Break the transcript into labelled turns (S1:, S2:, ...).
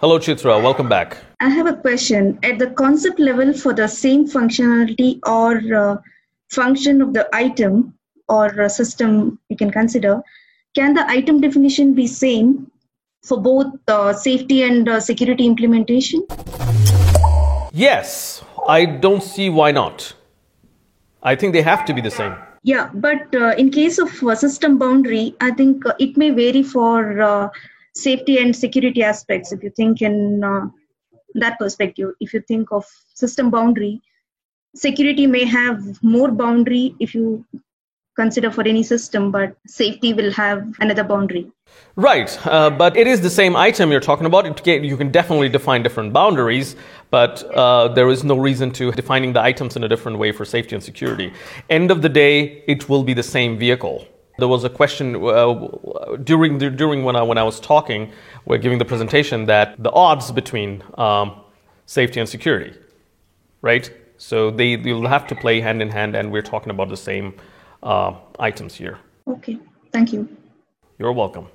S1: Hello, Chitra. Welcome back.
S2: I have a question. At the concept level, for the same functionality or uh, function of the item or uh, system, we can consider, can the item definition be same for both uh, safety and uh, security implementation?
S1: Yes, I don't see why not. I think they have to be the same.
S2: Yeah, but uh, in case of uh, system boundary, I think uh, it may vary for uh, safety and security aspects. If you think in uh, that perspective, if you think of system boundary, security may have more boundary if you consider for any system, but safety will have another boundary.
S1: Right, uh, but it is the same item you're talking about. You can definitely define different boundaries, but uh, there is no reason to defining the items in a different way for safety and security. End of the day, it will be the same vehicle. There was a question uh, during the, during when I when I was talking, we're giving the presentation that the odds between um, safety and security, right? So they will have to play hand in hand, and we're talking about the same uh, items here.
S2: Okay, thank you.
S1: You're welcome.